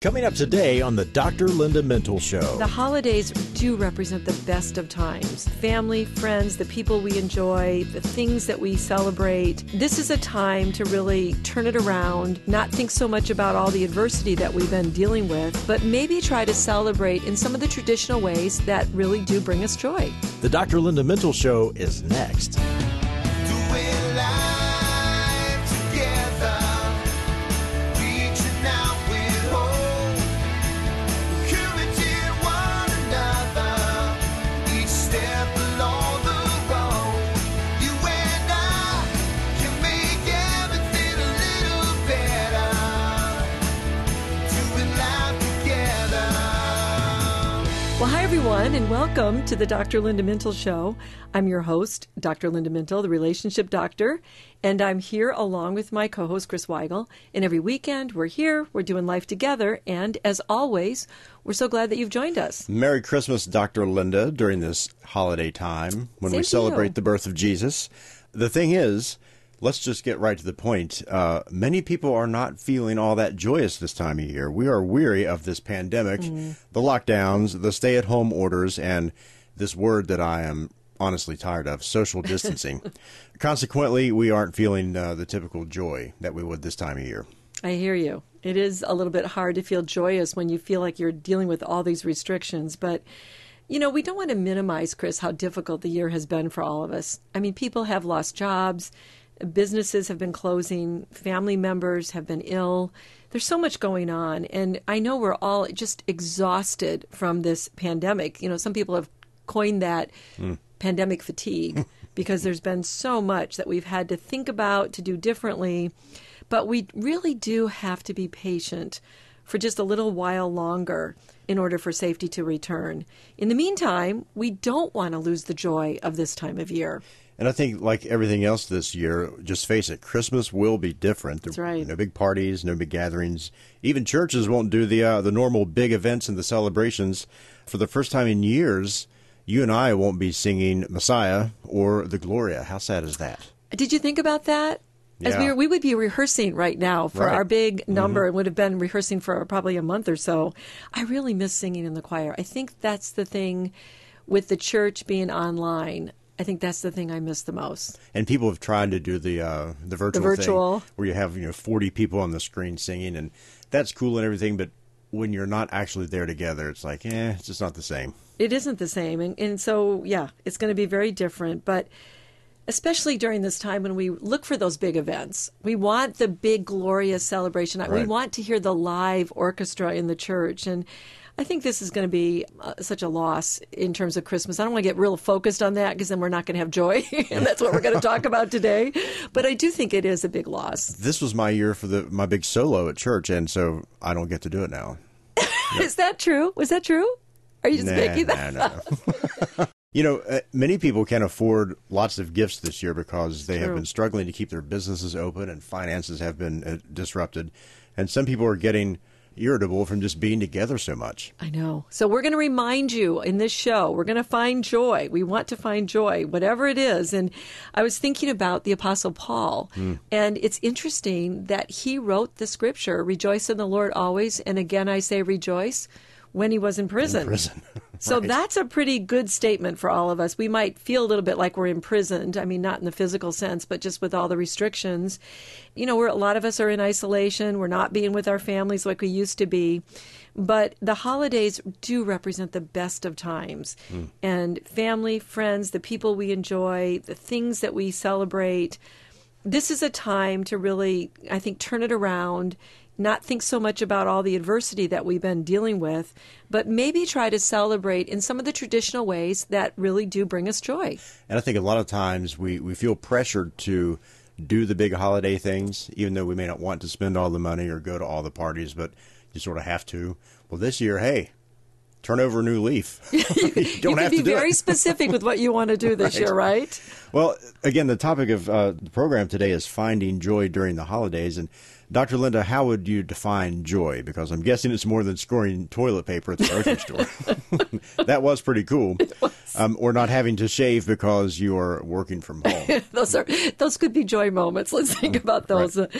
Coming up today on the Dr. Linda Mintle Show. The holidays do represent the best of times. Family, friends, the people we enjoy, the things that we celebrate. This is a time to really turn it around, not think so much about all the adversity that we've been dealing with, but maybe try to celebrate in some of the traditional ways that really do bring us joy. The Dr. Linda Mintle Show is next. And welcome to the Dr. Linda Mintle Show. I'm your host, Dr. Linda Mintle, the relationship doctor, and I'm here along with my co host, Chris Weigel. And every weekend, we're here, we're doing life together, and as always, we're so glad that you've joined us. Merry Christmas, Dr. Linda, during this holiday time when Same we celebrate you. the birth of Jesus. The thing is, let's just get right to the point. Uh, many people are not feeling all that joyous this time of year. We are weary of this pandemic, Mm. the lockdowns, the stay at home orders, and this word that I am honestly tired of social distancing. Consequently, we aren't feeling uh, the typical joy that we would this time of year. I hear you. It is a little bit hard to feel joyous when you feel like you're dealing with all these restrictions, but you know, we don't want to minimize, Chris, how difficult the year has been for all of us. I mean, people have lost jobs, businesses have been closing, family members have been ill. There's so much going on, and I know we're all just exhausted from this pandemic. You know, some people have coined that hmm. pandemic fatigue because there's been so much that we've had to think about, to do differently. But we really do have to be patient for just a little while longer in order for safety to return. In the meantime, we don't want to lose the joy of this time of year. And I think, like everything else this year, just face it, Christmas will be different. That's right. No big parties, no big gatherings. Even churches won't do the uh, the normal big events and the celebrations. For the first time in years, you and I won't be singing Messiah or the Gloria. How sad is that? Did you think about that? As we were, we would be rehearsing right now for Right. Mm-hmm. our big number and would have been rehearsing for probably a month or so. I really miss singing in the choir. I think that's the thing with the church being online. I think that's the thing I miss the most. And people have tried to do the uh, the virtual, the virtual. thing where you have you know forty people on the screen singing, and that's cool and everything. But when you're not actually there together, it's like, eh, it's just not the same. It isn't the same. And, and so, yeah, it's going to be very different. But especially during this time when we look for those big events, we want the big, glorious celebration. We want to hear the live orchestra in the church. And I think this is going to be uh, such a loss in terms of Christmas. I don't want to get real focused on that because then we're not going to have joy. and that's what we're going to talk about today. But I do think it is a big loss. This was my year for the my big solo at church, and so I don't get to do it now. Is that true? Was that true? Are you just Nah, making that? nah, no. you know, uh, many people can't afford lots of gifts this year because they have been struggling to keep their businesses open and finances have been uh, disrupted. And some people are getting irritable from just being together so much. I know. So we're going to remind you in this show, we're going to find joy. We want to find joy, whatever it is. And I was thinking about the Apostle Paul, hmm. and it's interesting that he wrote the scripture, rejoice in the Lord always. And again, I say rejoice when he was in prison. prison. So Right. that's a pretty good statement for all of us. We might feel a little bit like we're imprisoned. I mean, not in the physical sense, but just with all the restrictions. You know, we're, a lot of us are in isolation. We're not being with our families like we used to be. But the holidays do represent the best of times. Hmm. And family, friends, the people we enjoy, the things that we celebrate this is a time to really, I think, turn it around, not think so much about all the adversity that we've been dealing with, but maybe try to celebrate in some of the traditional ways that really do bring us joy. And I think a lot of times we, we feel pressured to do the big holiday things, even though we may not want to spend all the money or go to all the parties, but you sort of have to. Well, this year, hey, turn over a new leaf. you don't you can have be do very it. specific with what you want to do this Right. year, right? Well, again, the topic of uh, the program today is finding joy during the holidays. And Dr. Linda, how would you define joy? Because I'm guessing it's more than scoring toilet paper at the grocery store. that was pretty cool. Um, or not having to shave because you're working from home. those are those could be joy moments. Let's think about those. Right.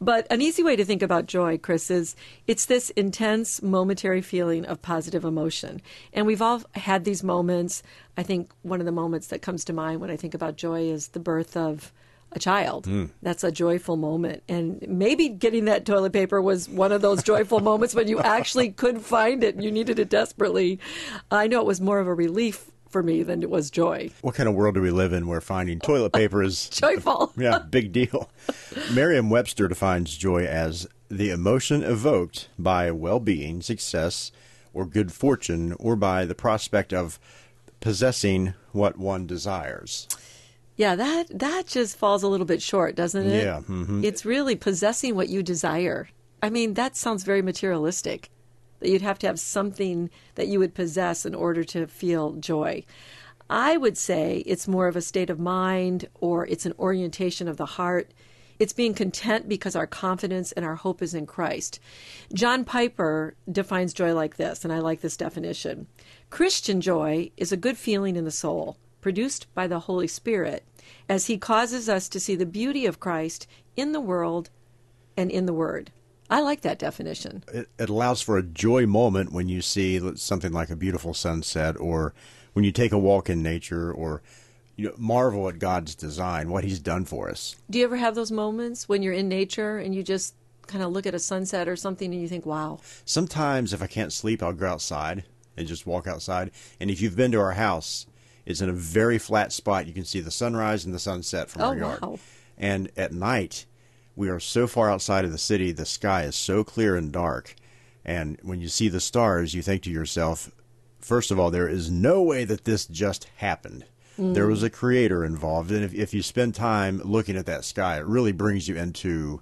But an easy way to think about joy, Chris, is it's this intense momentary feeling of positive emotion. And we've all had these moments. I think one of the moments that comes to mind when I think about joy is the birth of a child. Hmm. That's a joyful moment. And maybe getting that toilet paper was one of those joyful moments when you actually could find it and you needed it desperately. I know it was more of a relief for me than it was joy. what kind of world do we live in where finding toilet paper is Joyful. yeah, big deal. Merriam Webster defines joy as the emotion evoked by well being, success, or good fortune, or by the prospect of possessing what one desires. Yeah, that that just falls a little bit short, doesn't it? Yeah, mhm. It's really possessing what you desire. I mean, that sounds very materialistic. That you'd have to have something that you would possess in order to feel joy. I would say it's more of a state of mind or it's an orientation of the heart. It's being content because our confidence and our hope is in Christ. John Piper defines joy like this, and I like this definition Christian joy is a good feeling in the soul, produced by the Holy Spirit, as He causes us to see the beauty of Christ in the world and in the Word. I like that definition. It, it allows for a joy moment when you see something like a beautiful sunset, or when you take a walk in nature, or you know, marvel at God's design, what He's done for us. Do you ever have those moments when you're in nature and you just kind of look at a sunset or something and you think, wow, Sometimes, if I can't sleep, I'll go outside and just walk outside. And if you've been to our house, it's in a very flat spot. You can see the sunrise and the sunset from Oh, our yard. wow. And at night, we are so far outside of the city, the sky is so clear and dark. And when you see the stars, you think to yourself, first of all, there is no way that this just happened. Mm. There was a creator involved. And if, if you spend time looking at that sky, it really brings you into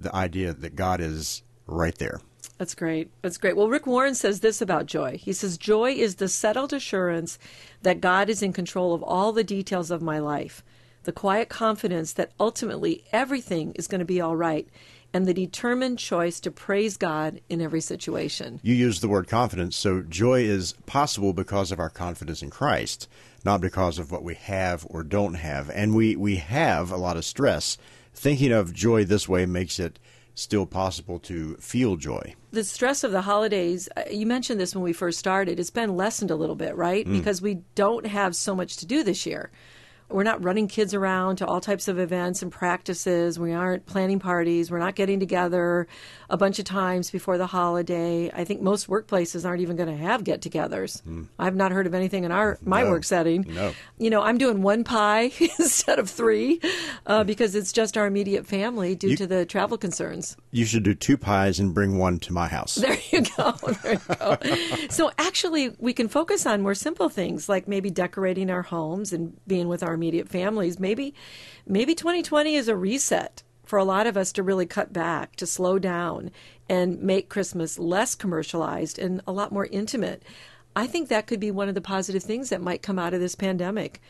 the idea that God is right there. That's great. That's great. Well, Rick Warren says this about joy. He says, Joy is the settled assurance that God is in control of all the details of my life, the quiet confidence that ultimately everything is going to be all right, and the determined choice to praise God in every situation. You use the word confidence, so joy is possible because of our confidence in Christ, not because of what we have or don't have. And we, we have a lot of stress. Thinking of joy this way makes it still possible to feel joy. the stress of the holidays uh, you mentioned this when we first started it's been lessened a little bit right? Because we don't have so much to do this year we're not running kids around to all types of events and practices we aren't planning parties we're not getting together a bunch of times before the holiday i think most workplaces aren't even going to have get-togethers i've not heard of anything in our my No. work setting No. you know i'm doing one pie instead of three uh, because it's just our immediate family due You- to the travel concerns You should do two pies and bring one to my house. there you go. There you go. so actually, we can focus on more simple things like maybe decorating our homes and being with our immediate families. Maybe, maybe 2020 is a reset for a lot of us to really cut back, to slow down, and make Christmas less commercialized and a lot more intimate. I think that could be one of the positive things that might come out of this pandemic.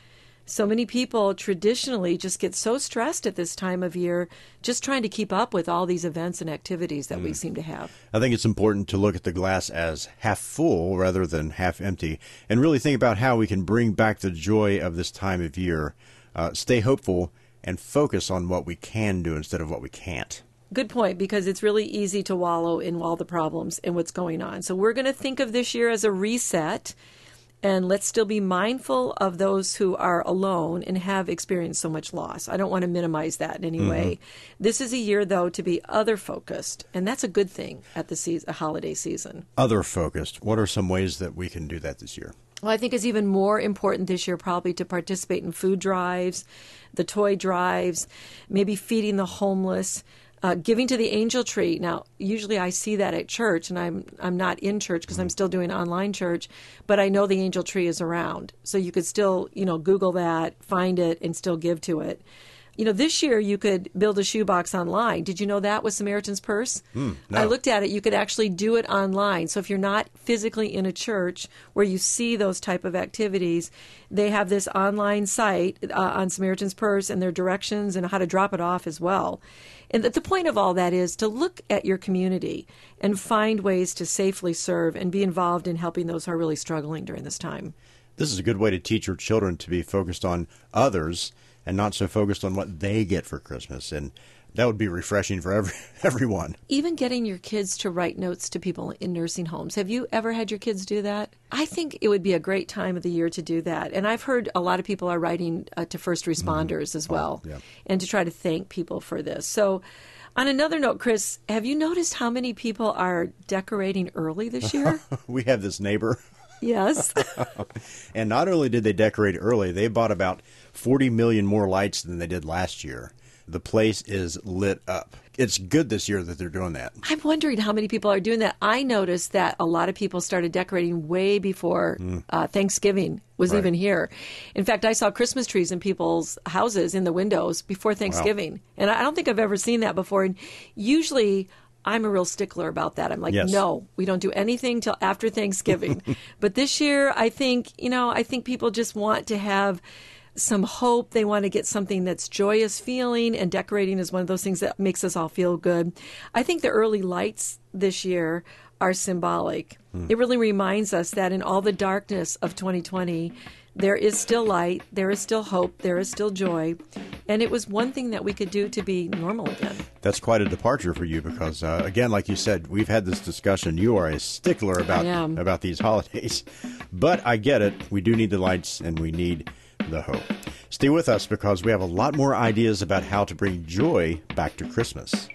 So many people traditionally just get so stressed at this time of year, just trying to keep up with all these events and activities that we seem to have. I think it's important to look at the glass as half full rather than half empty and really think about how we can bring back the joy of this time of year, uh, stay hopeful, and focus on what we can do instead of what we can't. Good point, because it's really easy to wallow in all the problems and what's going on. So we're going to think of this year as a reset, and let's still be mindful of those who are alone and have experienced so much loss. I don't want to minimize that in any mm-hmm. way. This is a year, though, to be other focused, and that's a good thing at the season, holiday season. Other focused. What are some ways that we can do that this year? Well, I think it's even more important this year probably to participate in food drives, the toy drives, maybe feeding the homeless, uh, giving to the angel tree. Now, usually I see that at church, and I'm I'm not in church because I'm still doing online church, but I know the angel tree is around, so you could still you know Google that, find it, and still give to it. You know, this year you could build a shoebox online. Did you know that with Samaritan's Purse? no. I looked at it. You could actually do it online. So if you're not physically in a church where you see those type of activities, they have this online site uh, on Samaritan's Purse and their directions and how to drop it off as well. And the, point of all that is to look at your community and find ways to safely serve and be involved in helping those who are really struggling during this time. this is a good way to teach your children to be focused on others and not so focused on what they get for Christmas. And that would be refreshing for every, everyone. Even getting your kids to write notes to people in nursing homes. Have you ever had your kids do that? I think it would be a great time of the year to do that. And I've heard a lot of people are writing uh, to first responders mm-hmm. as well oh, yeah. and to try to thank people for this. So, on another note, Chris, have you noticed how many people are decorating early this year? we have this neighbor. Yes. and not only did they decorate early, they bought about 40 million more lights than they did last year. The place is lit up. It's good this year that they're doing that. I'm wondering how many people are doing that. I noticed that a lot of people started decorating way before mm. uh, Thanksgiving was right. even here. In fact, I saw Christmas trees in people's houses in the windows before Thanksgiving. Wow. And I don't think I've ever seen that before. And usually, I'm a real stickler about that. I'm like, yes. no, we don't do anything till after Thanksgiving. but this year, I think, you know, I think people just want to have some hope. They want to get something that's joyous feeling, and decorating is one of those things that makes us all feel good. I think the early lights this year are symbolic. Hmm. It really reminds us that in all the darkness of 2020, there is still light, there is still hope, there is still joy. And it was one thing that we could do to be normal again. That's quite a departure for you because, uh, again, like you said, we've had this discussion. You are a stickler about about these holidays, but I get it. We do need the lights, and we need the hope. Stay with us because we have a lot more ideas about how to bring joy back to Christmas.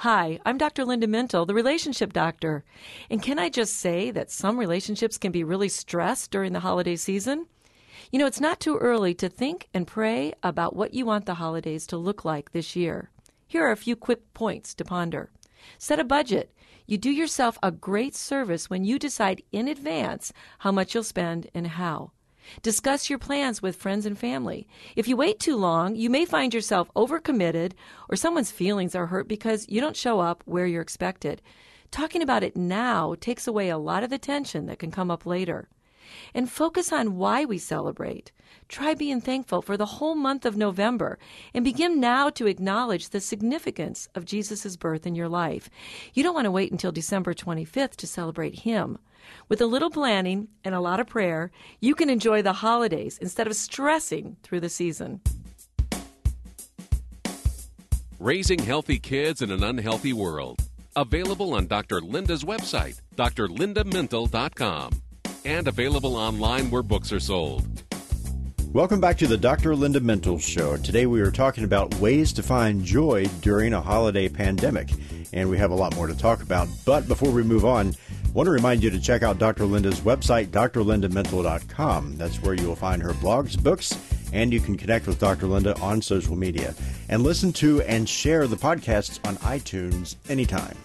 Hi, I'm Dr. Linda Mintle, the relationship doctor. And can I just say that some relationships can be really stressed during the holiday season? You know, it's not too early to think and pray about what you want the holidays to look like this year. Here are a few quick points to ponder. Set a budget. You do yourself a great service when you decide in advance how much you'll spend and how. Discuss your plans with friends and family. If you wait too long, you may find yourself overcommitted or someone's feelings are hurt because you don't show up where you're expected. Talking about it now takes away a lot of the tension that can come up later. And focus on why we celebrate. Try being thankful for the whole month of November and begin now to acknowledge the significance of Jesus' birth in your life. You don't want to wait until December 25th to celebrate Him. With a little planning and a lot of prayer, you can enjoy the holidays instead of stressing through the season. Raising Healthy Kids in an Unhealthy World. Available on Dr. Linda's website, drlindamintle.com, and available online where books are sold. Welcome back to the Dr. Linda Mintle Show. Today we are talking about ways to find joy during a holiday pandemic, and we have a lot more to talk about. But before we move on, want to remind you to check out Dr. Linda's website, drlindamintle.com. That's where you will find her blogs, books, and you can connect with Dr. Linda on social media and listen to and share the podcasts on iTunes anytime.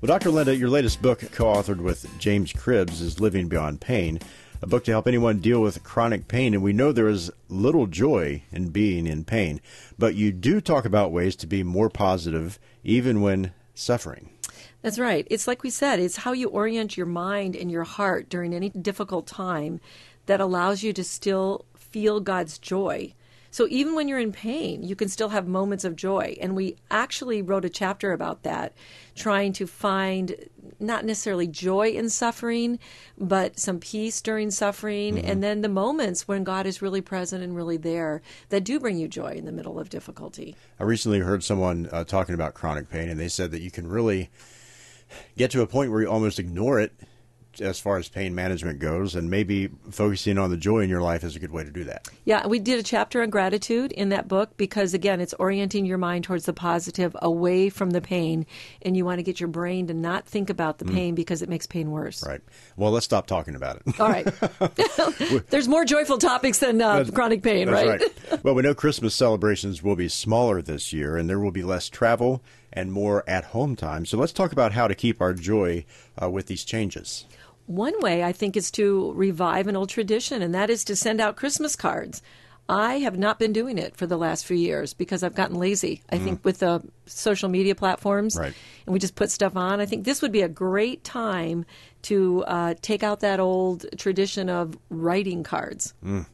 Well, Dr. Linda, your latest book, co authored with James Cribbs, is Living Beyond Pain, a book to help anyone deal with chronic pain. And we know there is little joy in being in pain, but you do talk about ways to be more positive even when suffering. That's right. It's like we said, it's how you orient your mind and your heart during any difficult time that allows you to still feel God's joy. So even when you're in pain, you can still have moments of joy. And we actually wrote a chapter about that, trying to find not necessarily joy in suffering, but some peace during suffering. Mm-hmm. And then the moments when God is really present and really there that do bring you joy in the middle of difficulty. I recently heard someone uh, talking about chronic pain, and they said that you can really get to a point where you almost ignore it as far as pain management goes, and maybe focusing on the joy in your life is a good way to do that. Yeah, we did a chapter on gratitude in that book because, again, it's orienting your mind towards the positive away from the pain, and you want to get your brain to not think about the mm. pain because it makes pain worse. Right. Well, let's stop talking about it. All right. There's more joyful topics than uh, chronic pain, right? right? Well, we know Christmas celebrations will be smaller this year, and there will be less travel and more at home time. So let's talk about how to keep our joy uh, with these changes. One way I think is to revive an old tradition, and that is to send out Christmas cards. I have not been doing it for the last few years because I've gotten lazy. I mm. think with the social media platforms, right. and we just put stuff on. I think this would be a great time to uh, take out that old tradition of writing cards. Mm.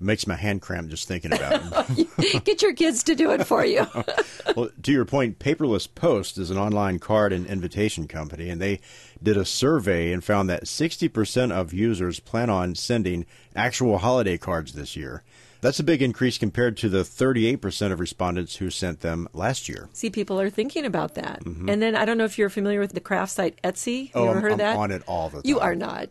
Makes my hand cramp just thinking about it. Get your kids to do it for you. well, to your point, Paperless Post is an online card and invitation company, and they did a survey and found that 60% of users plan on sending actual holiday cards this year. That's a big increase compared to the 38% of respondents who sent them last year. See, people are thinking about that. Mm-hmm. And then I don't know if you're familiar with the craft site Etsy. Oh, you ever I'm, heard I'm that? on it all the time. You are not.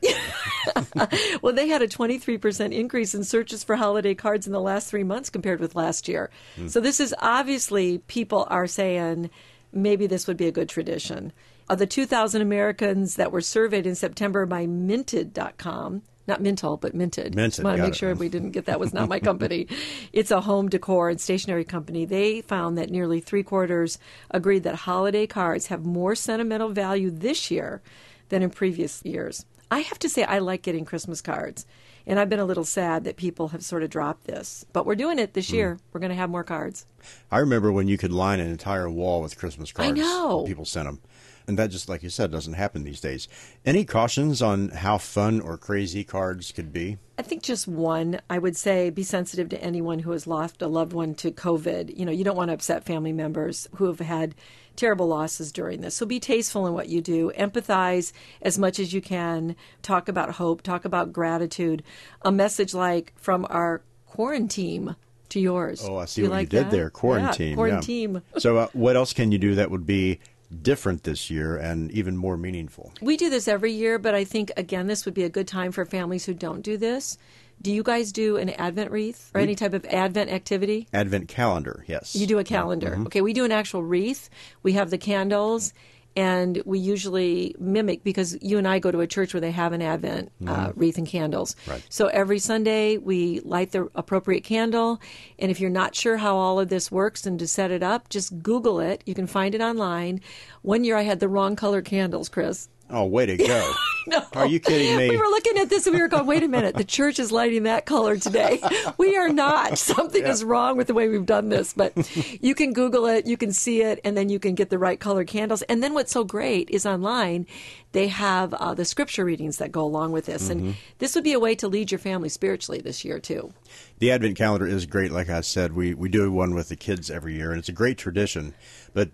well, they had a 23% increase in searches for holiday cards in the last three months compared with last year. Mm. So this is obviously people are saying maybe this would be a good tradition. Of the 2,000 Americans that were surveyed in September by Minted.com, not Mintle, but Minted. Minted. Want to make it. sure we didn't get that was not my company. it's a home decor and stationery company. They found that nearly three quarters agreed that holiday cards have more sentimental value this year than in previous years. I have to say, I like getting Christmas cards. And I've been a little sad that people have sort of dropped this. But we're doing it this year. Mm. We're going to have more cards. I remember when you could line an entire wall with Christmas cards. I know. People sent them. And that just, like you said, doesn't happen these days. Any cautions on how fun or crazy cards could be? I think just one. I would say be sensitive to anyone who has lost a loved one to COVID. You know, you don't want to upset family members who have had terrible losses during this. So be tasteful in what you do. Empathize as much as you can. Talk about hope. Talk about gratitude. A message like from our quarantine to yours. Oh, I see you what like you did that? there. Quarantine. Yeah, quarantine. Yeah. so, uh, what else can you do that would be different this year and even more meaningful? We do this every year, but I think, again, this would be a good time for families who don't do this. Do you guys do an Advent wreath or we, any type of Advent activity? Advent calendar, yes. You do a calendar. Mm-hmm. Okay, we do an actual wreath. We have the candles and we usually mimic because you and I go to a church where they have an Advent uh, mm-hmm. uh, wreath and candles. Right. So every Sunday we light the appropriate candle, and if you're not sure how all of this works and to set it up, just Google it. You can find it online. One year I had the wrong color candles, Chris. Oh, way to go. no. Are you kidding me? We were looking at this and we were going, wait a minute, the church is lighting that color today. we are not. Something yeah. is wrong with the way we've done this. But you can Google it, you can see it, and then you can get the right color candles. And then what's so great is online, they have uh, the scripture readings that go along with this. Mm-hmm. And this would be a way to lead your family spiritually this year, too. The Advent calendar is great. Like I said, we, we do one with the kids every year, and it's a great tradition. But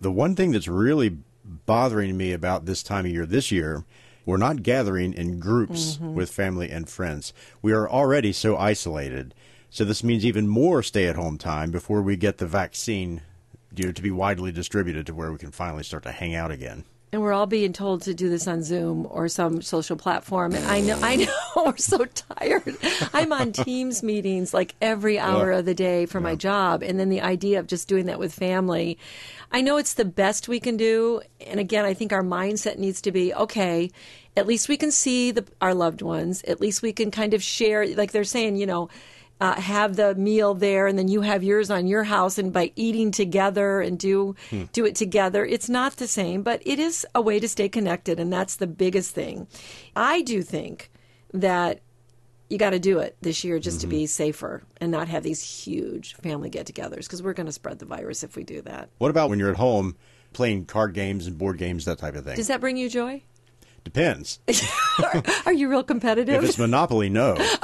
the one thing that's really bothering me about this time of year this year we're not gathering in groups mm-hmm. with family and friends. We are already so isolated. So this means even more stay at home time before we get the vaccine you know, to be widely distributed to where we can finally start to hang out again. And we're all being told to do this on Zoom or some social platform. And I know, I know, we're so tired. I'm on Teams meetings like every hour yeah. of the day for yeah. my job, and then the idea of just doing that with family. I know it's the best we can do, and again, I think our mindset needs to be okay. At least we can see the, our loved ones. At least we can kind of share, like they're saying, you know uh, have the meal there and then you have yours on your house and by eating together and do hmm. do it together it's not the same but it is a way to stay connected and that's the biggest thing i do think that you got to do it this year just mm-hmm. to be safer and not have these huge family get-togethers because we're going to spread the virus if we do that what about when you're at home playing card games and board games that type of thing does that bring you joy Depends. are, you real competitive? If it's Monopoly, no.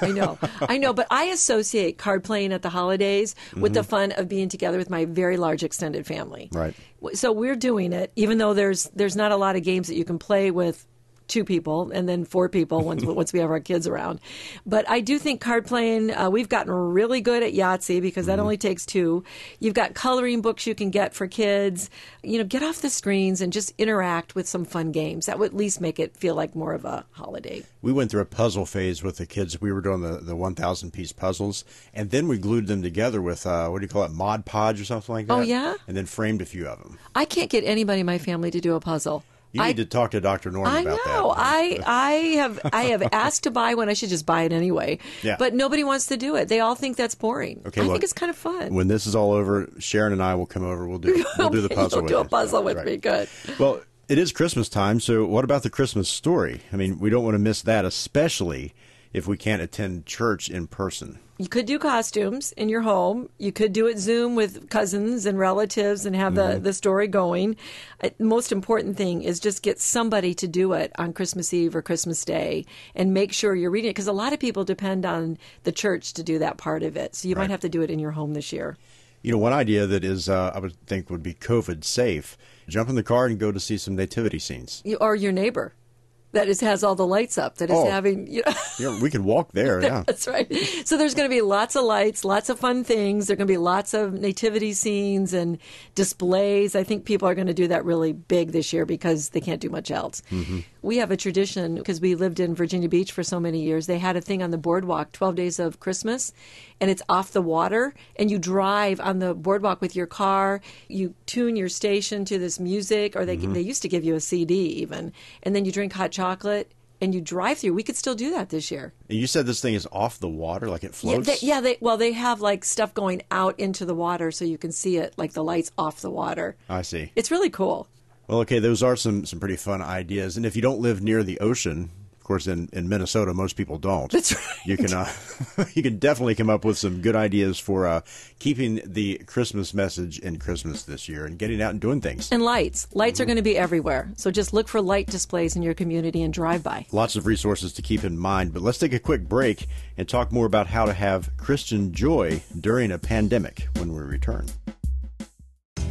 I know, I know, but I associate card playing at the holidays with mm-hmm. the fun of being together with my very large extended family. Right. So we're doing it, even though there's there's not a lot of games that you can play with two people and then four people once once we have our kids around. But I do think card playing uh, we've gotten really good at Yahtzee because that mm-hmm. only takes two. You've got coloring books you can get for kids. You know, get off the screens and just interact with some fun games. That would at least make it feel like more of a holiday. We went through a puzzle phase with the kids. We were doing the the one thousand piece puzzles, and then we glued them together with uh, what do you call it, Mod Podge or something like oh, that. Oh yeah, and then framed a few of them. I can't get anybody in my family to do a puzzle. You need I, to talk to Dr. Norm I about know. that. I I have I have asked to buy one. I should just buy it anyway. Yeah. But nobody wants to do it. They all think that's boring. Okay, I look, think it's kind of fun. When this is all over, Sharon and I will come over. We'll do we'll do the puzzle. You'll with do a puzzle with right. me. Good. Well, it is Christmas time, so what about the Christmas story? I mean, we don't want to miss that, especially if we can't attend church in person? You could do costumes in your home. You could do it Zoom with cousins and relatives and have the, the story going. Uh, most important thing is just get somebody to do it on Christmas Eve or Christmas Day and make sure you're reading it because a lot of people depend on the church to do that part of it. So you Right. might have to do it in your home this year. You know, one idea that is, uh, I would think, would be COVID safe. Jump in the car and go to see some nativity scenes. You, or your neighbor that is has all the lights up that is Oh. having you know Yeah, we could walk there. Yeah. That's right. So there's going to be lots of lights, lots of fun things. There are going to be lots of nativity scenes and displays. I think people are going to do that really big this year because they can't do much else. Mm-hmm. We have a tradition because we lived in Virginia Beach for so many years. They had a thing on the boardwalk, 12 Days of Christmas, and it's off the water. And you drive on the boardwalk with your car. You tune your station to this music, or they, mm-hmm. they used to give you a CD even. And then you drink hot chocolate. And you drive through. We could still do that this year. And you said this thing is off the water, like it Yeah, floats. they, yeah. They well, they have like stuff going out into the water, so you can see it, like the lights off the water. I see. It's really cool. Well, okay, those are some some pretty fun ideas. And if you don't live near the ocean, course, in, in Minnesota, most people don't. That's right. You can uh, you can definitely come up with some good ideas for uh, keeping the Christmas message in Christmas this year and getting out and doing things. And lights, lights are going to be everywhere. So just look for light displays in your community and drive by. Lots of resources to keep in mind, but let's take a quick break and talk more about how to have Christian joy during a pandemic when we return.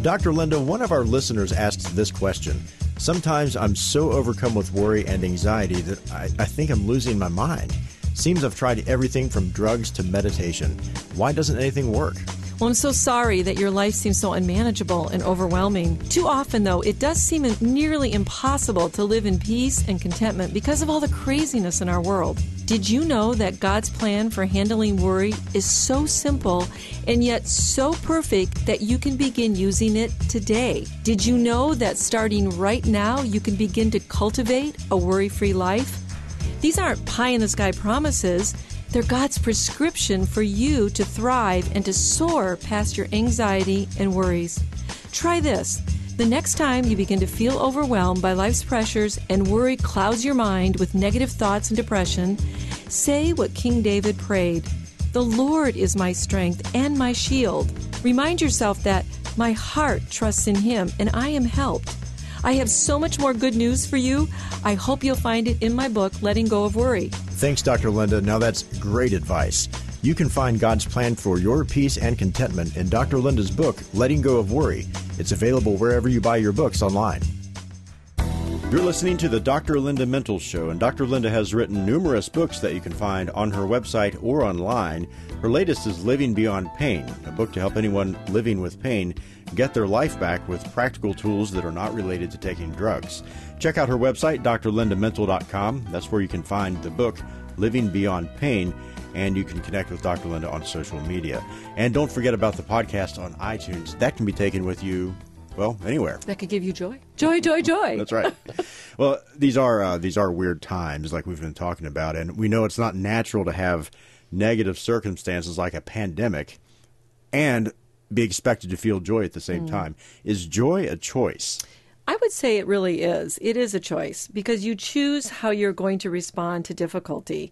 Dr. Linda, one of our listeners asked this question. Sometimes I'm so overcome with worry and anxiety that I, I think I'm losing my mind. Seems I've tried everything from drugs to meditation. Why doesn't anything work? Well, I'm so sorry that your life seems so unmanageable and overwhelming. Too often, though, it does seem nearly impossible to live in peace and contentment because of all the craziness in our world. Did you know that God's plan for handling worry is so simple and yet so perfect that you can begin using it today? Did you know that starting right now, you can begin to cultivate a worry free life? These aren't pie in the sky promises. They're God's prescription for you to thrive and to soar past your anxiety and worries. Try this. The next time you begin to feel overwhelmed by life's pressures and worry clouds your mind with negative thoughts and depression, say what King David prayed The Lord is my strength and my shield. Remind yourself that my heart trusts in Him and I am helped. I have so much more good news for you. I hope you'll find it in my book, Letting Go of Worry. Thanks, Dr. Linda. Now that's great advice. You can find God's plan for your peace and contentment in Dr. Linda's book, Letting Go of Worry. It's available wherever you buy your books online. You're listening to the Dr. Linda Mintle Show, and Dr. Linda has written numerous books that you can find on her website or online. Her latest is Living Beyond Pain, a book to help anyone living with pain get their life back with practical tools that are not related to taking drugs. Check out her website, drlindamintle.com. That's where you can find the book, Living Beyond Pain, and you can connect with Dr. Linda on social media. And don't forget about the podcast on iTunes. That can be taken with you, well, anywhere. That could give you joy. Joy, joy, joy. That's right. well, these are uh, these are weird times, like we've been talking about, and we know it's not natural to have negative circumstances like a pandemic, and be expected to feel joy at the same time. Is joy a choice? I would say it really is. It is a choice because you choose how you're going to respond to difficulty.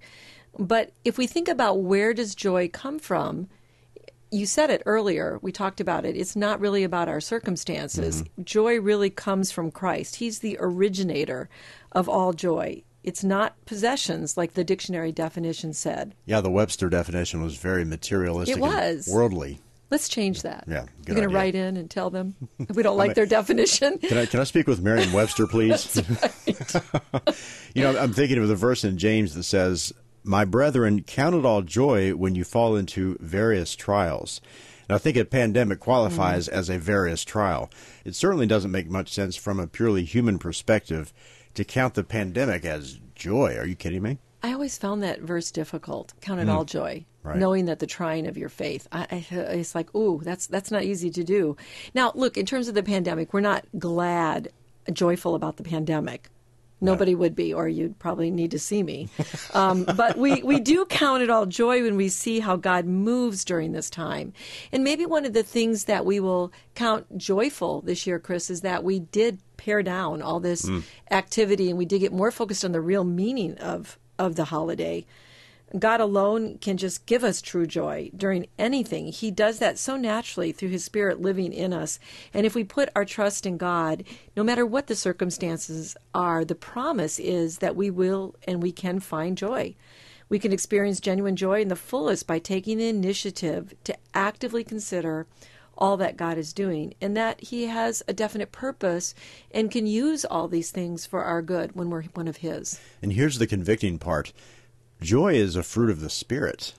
But if we think about where does joy come from, you said it earlier. We talked about it. It's not really about our circumstances. Mm-hmm. Joy really comes from Christ. He's the originator of all joy. It's not possessions like the dictionary definition said. Yeah, the Webster definition was very materialistic. It and was. worldly. Let's change that. Yeah, good You're going to write in and tell them we don't like their definition. Can I can I speak with Merriam-Webster, please? you know, I'm thinking of the verse in James that says, "My brethren, count it all joy when you fall into various trials." And I think a pandemic qualifies mm. as a various trial. It certainly doesn't make much sense from a purely human perspective to count the pandemic as joy. Are you kidding me? I always found that verse difficult. Count it mm. all joy. Right. knowing that the trying of your faith. I, I, it's like, ooh, that's that's not easy to do. Now, look, in terms of the pandemic, we're not glad, joyful about the pandemic. Nobody would be, or you'd probably need to see me. Um, but we, we do count it all joy when we see how God moves during this time. And maybe one of the things that we will count joyful this year, Chris, is that we did pare down all this activity and we did get more focused on the real meaning of, of the holiday God alone can just give us true joy during anything. He does that so naturally through His Spirit living in us. And if we put our trust in God, no matter what the circumstances are, the promise is that we will and we can find joy. We can experience genuine joy in the fullest by taking the initiative to actively consider all that God is doing and that He has a definite purpose and can use all these things for our good when we're one of His. And here's the convicting part joy is a fruit of the Spirit.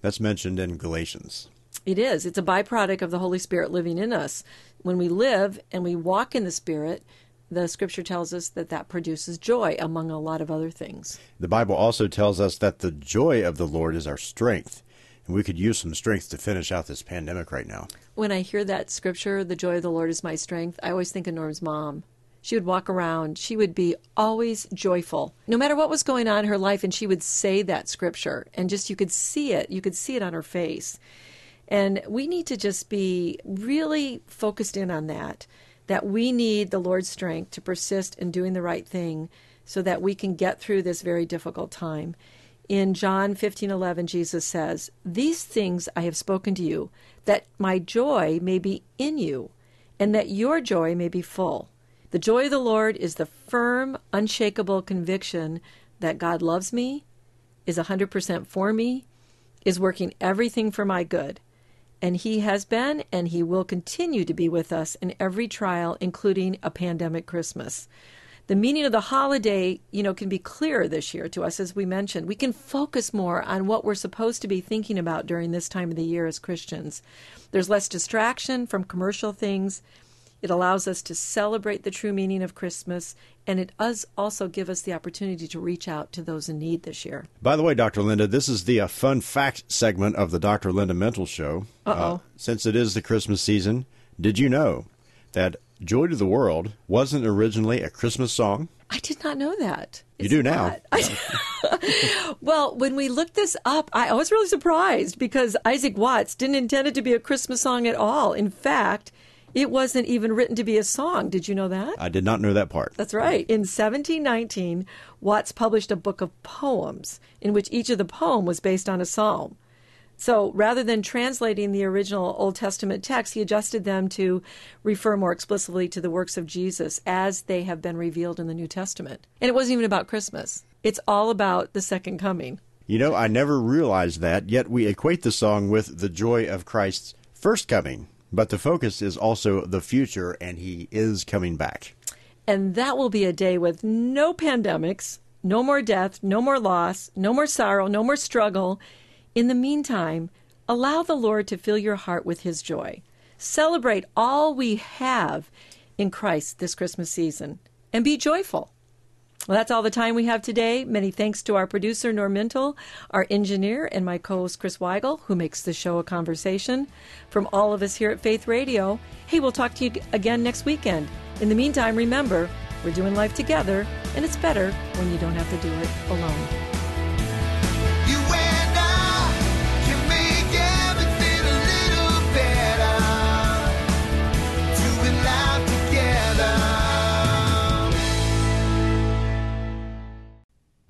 That's mentioned in Galatians. It is. It's a byproduct of the Holy Spirit living in us. When we live and we walk in the Spirit, the scripture tells us that that produces joy among a lot of other things. The Bible also tells us that the joy of the Lord is our strength. And we could use some strength to finish out this pandemic right now. When I hear that scripture, the joy of the Lord is my strength, I always think of Norm's mom. She would walk around, she would be always joyful, no matter what was going on in her life, and she would say that scripture. And just you could see it, you could see it on her face. And we need to just be really focused in on that, that we need the Lord's strength to persist in doing the right thing so that we can get through this very difficult time. In John 15:11 Jesus says, "These things I have spoken to you, that my joy may be in you, and that your joy may be full." The joy of the Lord is the firm, unshakable conviction that God loves me, is 100% for me, is working everything for my good. And He has been and He will continue to be with us in every trial, including a pandemic Christmas. The meaning of the holiday, you know, can be clearer this year to us, as we mentioned. We can focus more on what we're supposed to be thinking about during this time of the year as Christians. There's less distraction from commercial things. It allows us to celebrate the true meaning of Christmas, and it does also give us the opportunity to reach out to those in need this year. By the way, Dr. Linda, this is the uh, fun fact segment of the Dr. Linda Mintle Show. Uh-oh. Uh, since it is the Christmas season, did you know that Joy to the World wasn't originally a Christmas song? I did not know that. You do now. not. well, when we looked this up, I I was really surprised because Isaac Watts didn't intend it to be a Christmas song at all. In fact, it wasn't even written to be a song. Did you know that? I did not know that part. That's right. In 1719, Watts published a book of poems in which each of the poem was based on a psalm. So rather than translating the original Old Testament text, he adjusted them to refer more explicitly to the works of Jesus as they have been revealed in the New Testament. And it wasn't even about Christmas. It's all about the second coming. You know, I never realized that, yet we equate the song with the joy of Christ's first coming. But the focus is also the future, and he is coming back. And that will be a day with no pandemics, no more death, no more loss, no more sorrow, no more struggle. In the meantime, allow the Lord to fill your heart with his joy. Celebrate all we have in Christ this Christmas season and be joyful. Well, that's all the time we have today. Many thanks to our producer, Norm Mintle, our engineer, and my co host, Chris Weigel, who makes the show a conversation. From all of us here at Faith Radio, hey, we'll talk to you again next weekend. In the meantime, remember, we're doing life together, and it's better when you don't have to do it alone.